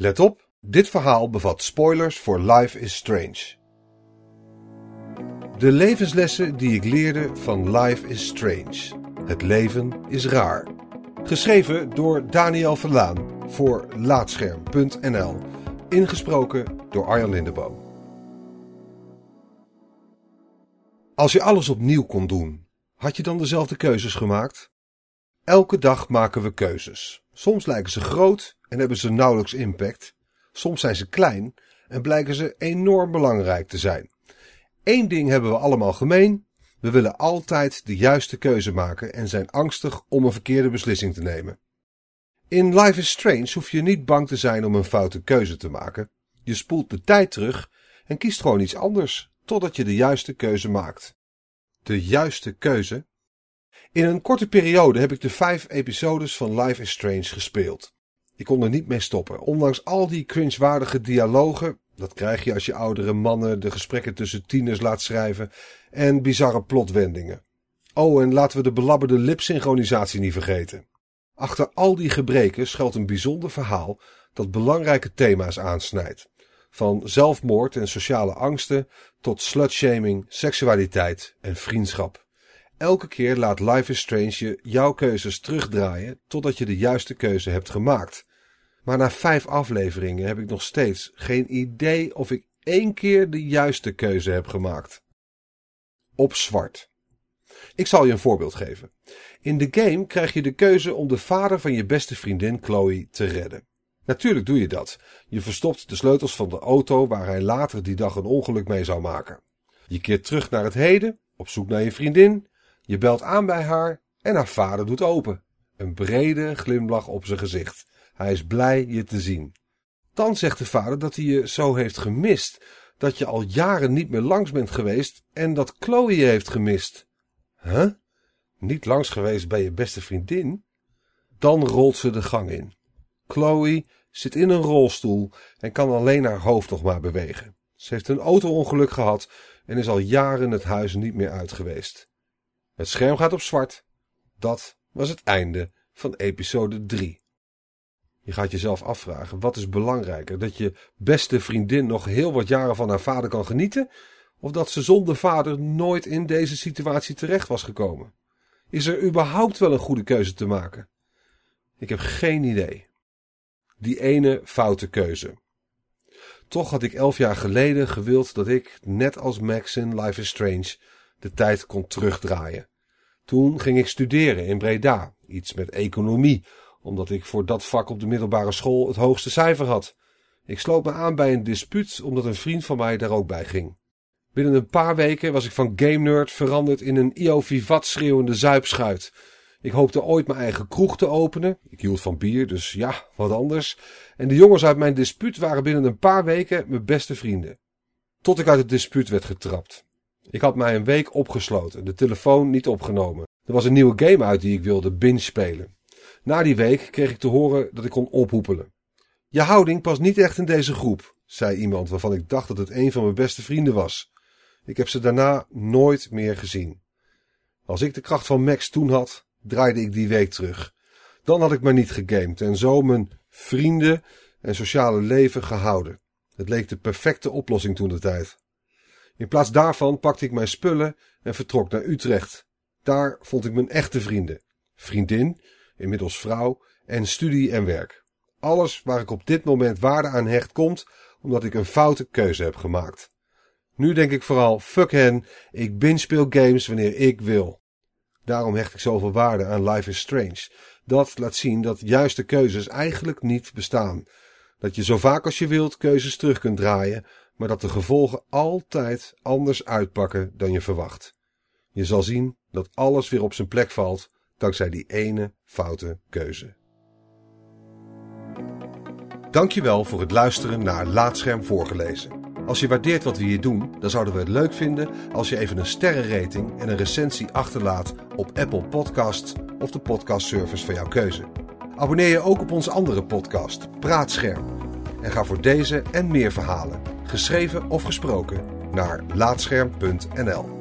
Let op, dit verhaal bevat spoilers voor Life is Strange. De levenslessen die ik leerde van Life is Strange. Het leven is raar. Geschreven door Daniel Verlaan voor Laatscherm.nl. Ingesproken door Arjan Lindeboom. Als je alles opnieuw kon doen, had je dan dezelfde keuzes gemaakt? Elke dag maken we keuzes. Soms lijken ze groot en hebben ze nauwelijks impact. Soms zijn ze klein en blijken ze enorm belangrijk te zijn. Eén ding hebben we allemaal gemeen. We willen altijd de juiste keuze maken en zijn angstig om een verkeerde beslissing te nemen. In Life is Strange hoef je niet bang te zijn om een foute keuze te maken. Je spoelt de tijd terug en kiest gewoon iets anders totdat je de juiste keuze maakt. De juiste keuze? In een korte periode heb ik de vijf episodes van Life is Strange gespeeld. Ik kon er niet mee stoppen, ondanks al die cringewaardige dialogen, dat krijg je als je oudere mannen de gesprekken tussen tieners laat schrijven, en bizarre plotwendingen. Oh, en laten we de belabberde lipsynchronisatie niet vergeten. Achter al die gebreken schuilt een bijzonder verhaal dat belangrijke thema's aansnijdt. Van zelfmoord en sociale angsten tot slutshaming, seksualiteit en vriendschap. Elke keer laat Life is Strange je jouw keuzes terugdraaien totdat je de juiste keuze hebt gemaakt. Maar na vijf afleveringen heb ik nog steeds geen idee of ik één keer de juiste keuze heb gemaakt. Op zwart. Ik zal je een voorbeeld geven. In de game krijg je de keuze om de vader van je beste vriendin Chloe te redden. Natuurlijk doe je dat. Je verstopt de sleutels van de auto waar hij later die dag een ongeluk mee zou maken. Je keert terug naar het heden, op zoek naar je vriendin. Je belt aan bij haar en haar vader doet open. Een brede glimlach op zijn gezicht. Hij is blij je te zien. Dan zegt de vader dat hij je zo heeft gemist, dat je al jaren niet meer langs bent geweest en dat Chloe je heeft gemist. Huh? Niet langs geweest bij je beste vriendin? Dan rolt ze de gang in. Chloe zit in een rolstoel en kan alleen haar hoofd nog maar bewegen. Ze heeft een auto-ongeluk gehad en is al jaren het huis niet meer uit geweest. Het scherm gaat op zwart. Dat was het einde van episode 3. Je gaat jezelf afvragen, wat is belangrijker? Dat je beste vriendin nog heel wat jaren van haar vader kan genieten? Of dat ze zonder vader nooit in deze situatie terecht was gekomen? Is er überhaupt wel een goede keuze te maken? Ik heb geen idee. Die ene foute keuze. Toch had ik elf jaar geleden gewild dat ik, net als Max in Life is Strange, de tijd kon terugdraaien. Toen ging ik studeren in Breda, iets met economie, omdat ik voor dat vak op de middelbare school het hoogste cijfer had. Ik sloot me aan bij een dispuut omdat een vriend van mij daar ook bij ging. Binnen een paar weken was ik van game nerd veranderd in een Io Vivat schreeuwende zuipschuit. Ik hoopte ooit mijn eigen kroeg te openen. Ik hield van bier, dus ja, wat anders. En de jongens uit mijn dispuut waren binnen een paar weken mijn beste vrienden. Tot ik uit het dispuut werd getrapt. Ik had mij een week opgesloten, de telefoon niet opgenomen. Er was een nieuwe game uit die ik wilde binge spelen. Na die week kreeg ik te horen dat ik kon ophoepelen. Je houding past niet echt in deze groep, zei iemand waarvan ik dacht dat het een van mijn beste vrienden was. Ik heb ze daarna nooit meer gezien. Als ik de kracht van Max toen had, draaide ik die week terug. Dan had ik maar niet gegamed en zo mijn vrienden en sociale leven gehouden. Het leek de perfecte oplossing toen de tijd. In plaats daarvan pakte ik mijn spullen en vertrok naar Utrecht. Daar vond ik mijn echte vrienden. Vriendin, inmiddels vrouw, en studie en werk. Alles waar ik op dit moment waarde aan hecht komt omdat ik een foute keuze heb gemaakt. Nu denk ik vooral, fuck hen, ik binge speel games wanneer ik wil. Daarom hecht ik zoveel waarde aan Life is Strange. Dat laat zien dat juiste keuzes eigenlijk niet bestaan. Dat je zo vaak als je wilt keuzes terug kunt draaien, maar dat de gevolgen altijd anders uitpakken dan je verwacht. Je zal zien dat alles weer op zijn plek valt dankzij die ene foute keuze. Dankjewel voor het luisteren naar Laatscherm voorgelezen. Als je waardeert wat we hier doen, dan zouden we het leuk vinden als je even een sterrenrating en een recensie achterlaat op Apple Podcasts of de podcastservice van jouw keuze. Abonneer je ook op onze andere podcast, Praatscherm. En ga voor deze en meer verhalen, geschreven of gesproken, naar laatscherm.nl.